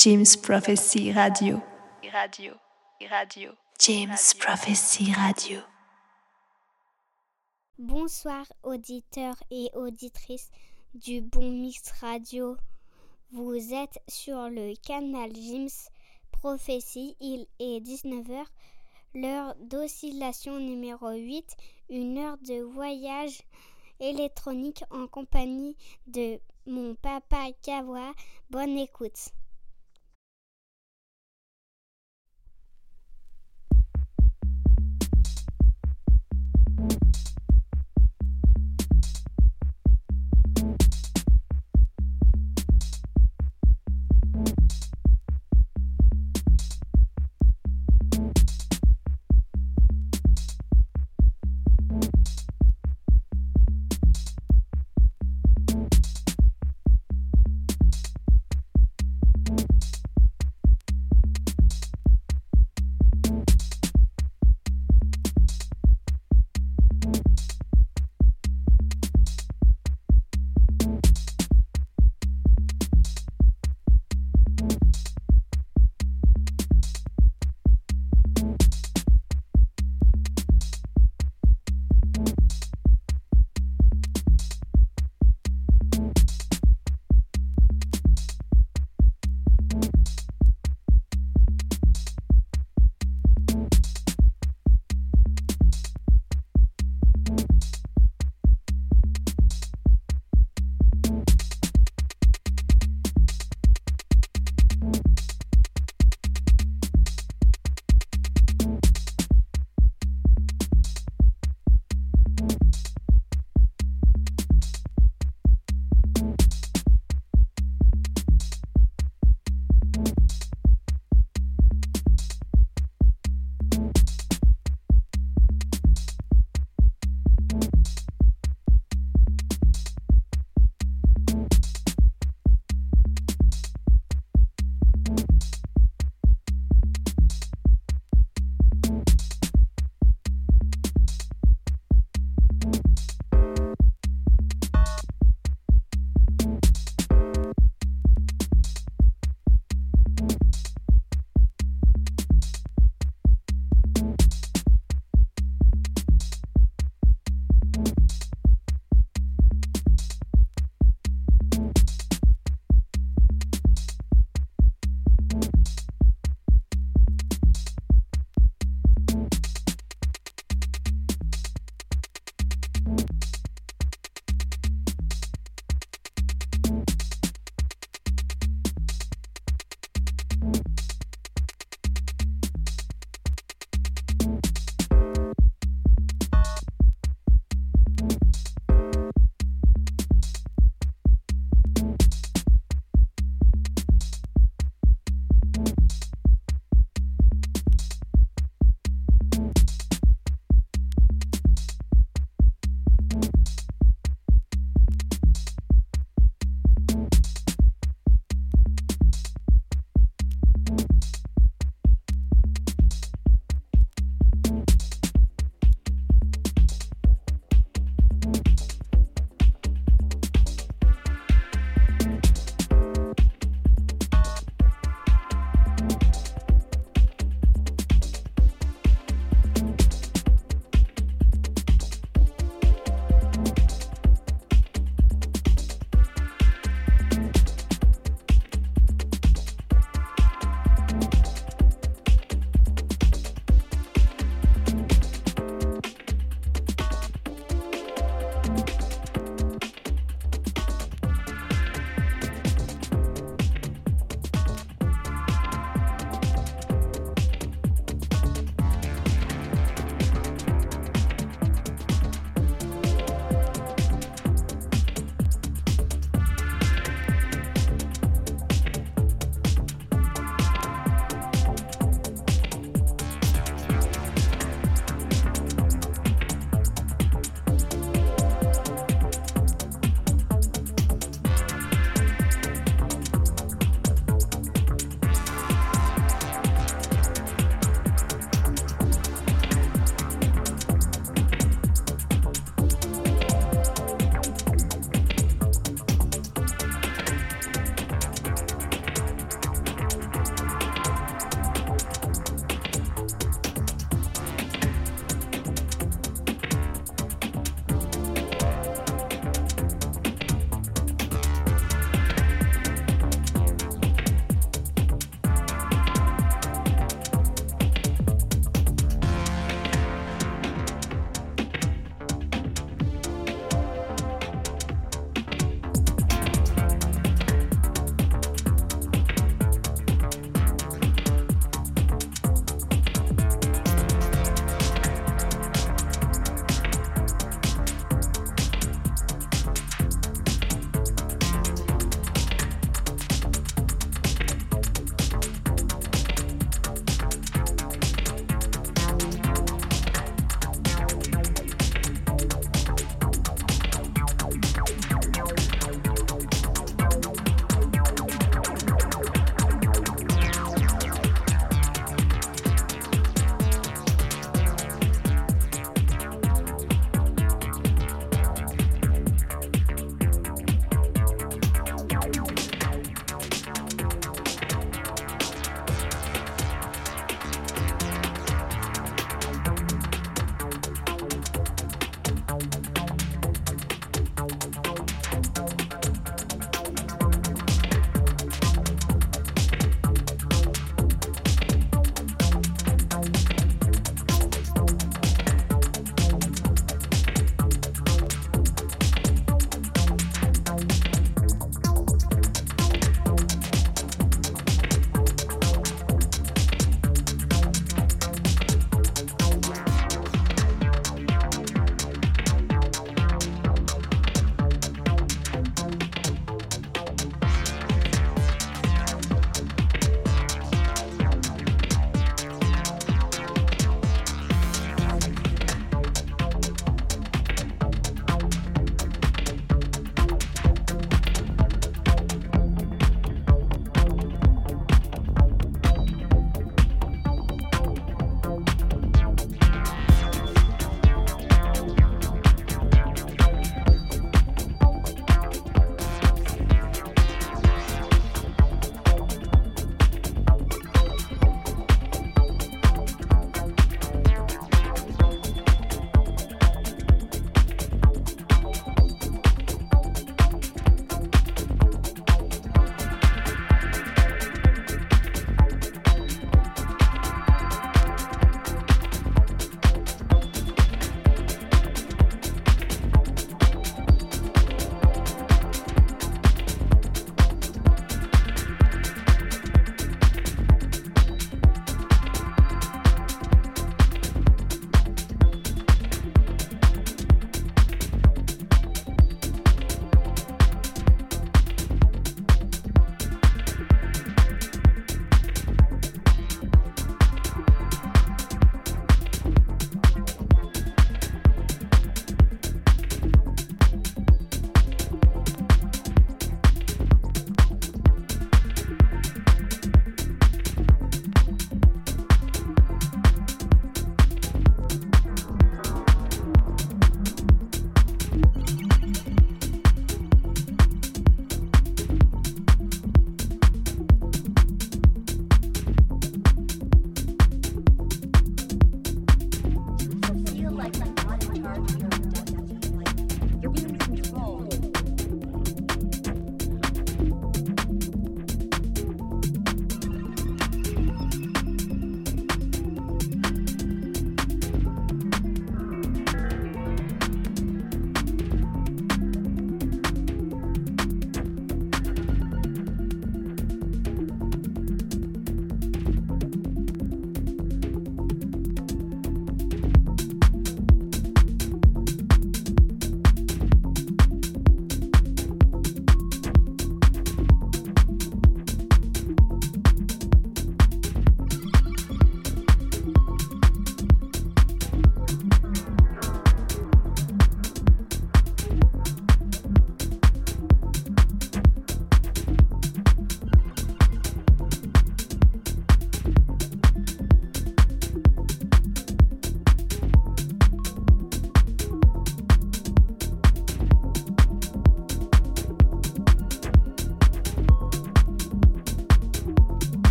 James Prophecy Radio. Radio. Radio. James Prophecy Radio. Bonsoir auditeurs et auditrices du Bon Mix Radio. Vous êtes sur le canal James Prophecy. Il est 19h, l'heure d'oscillation numéro 8, une heure de voyage électronique en compagnie de mon papa Kawa. Bonne écoute.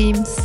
James.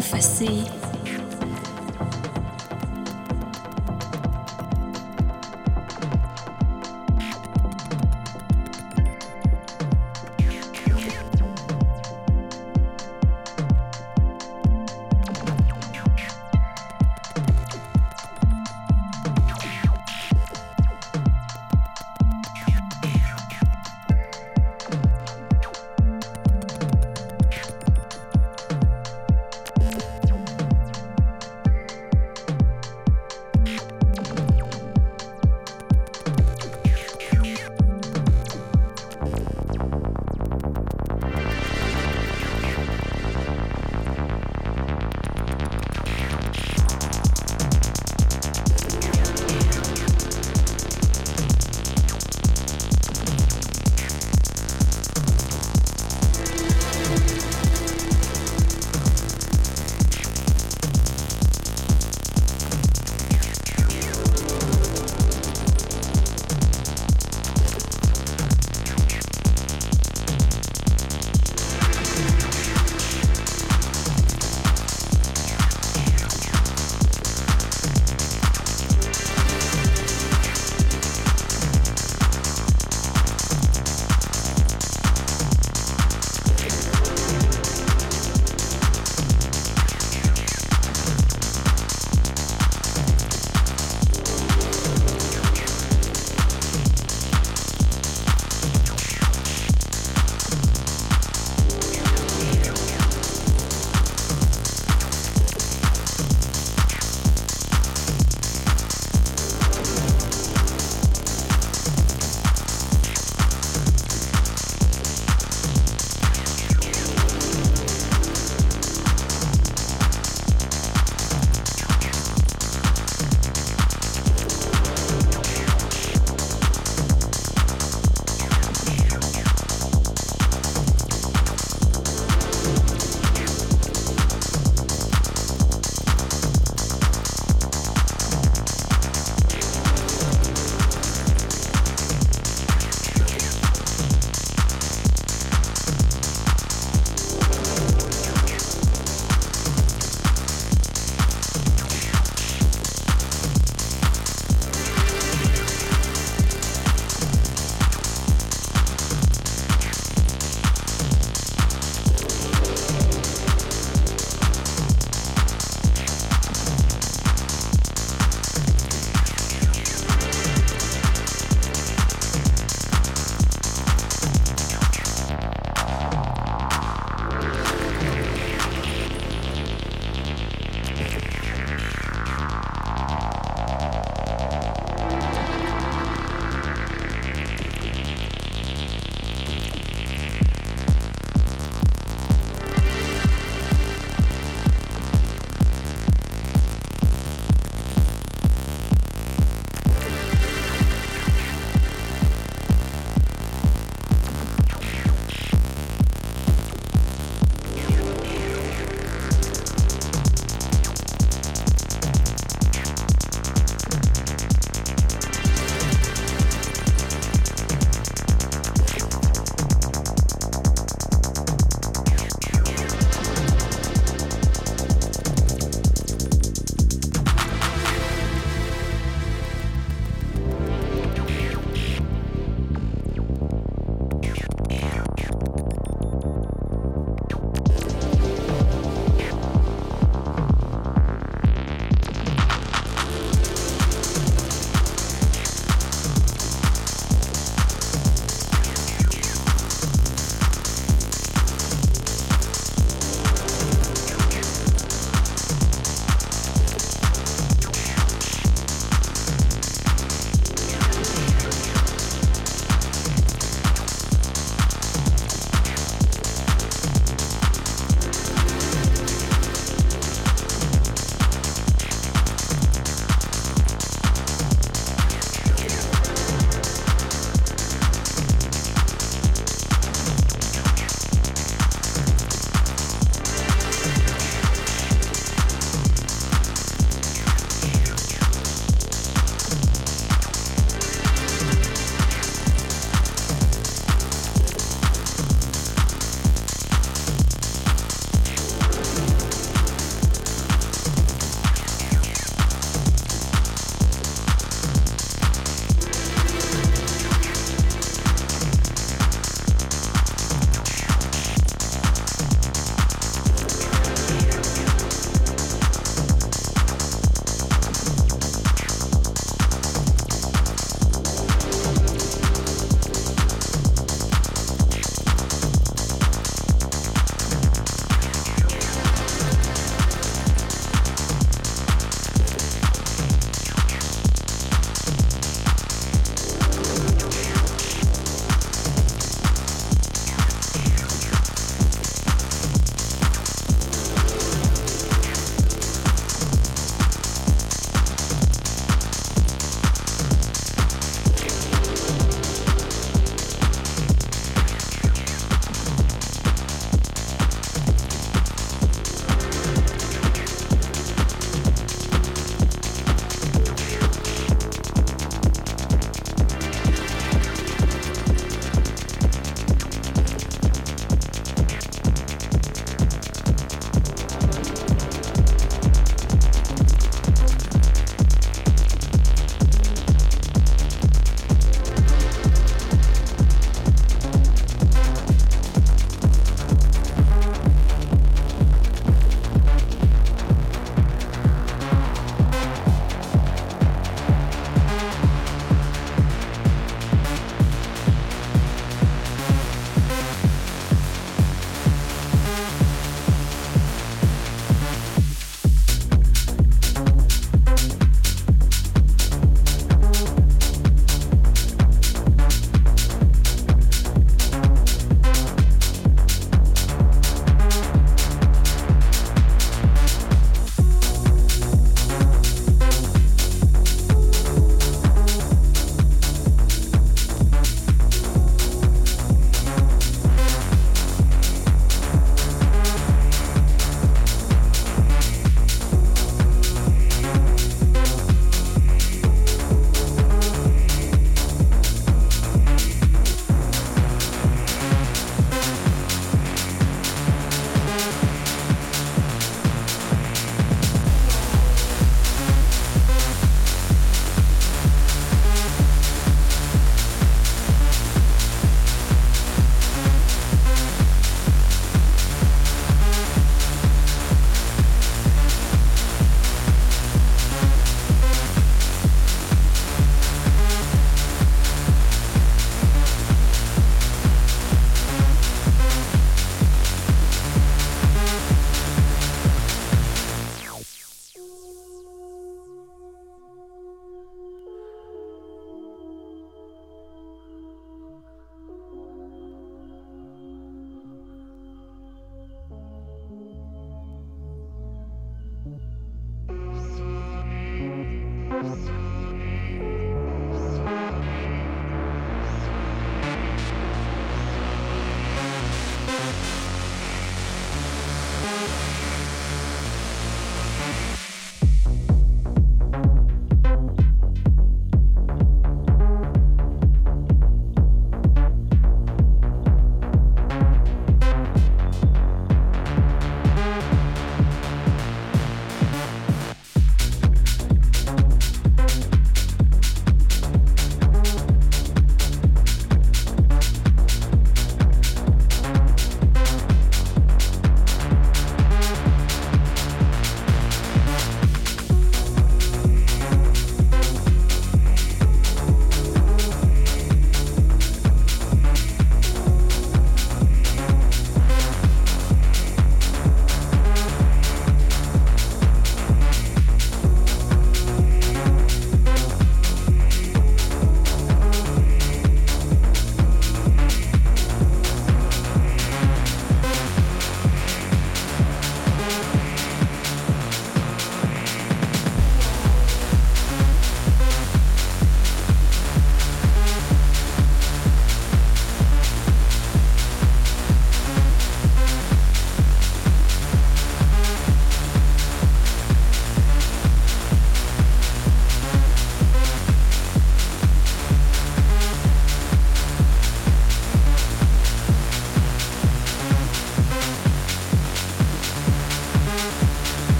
Jim's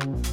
Bye.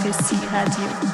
Prophecy. James Prophecy Radio.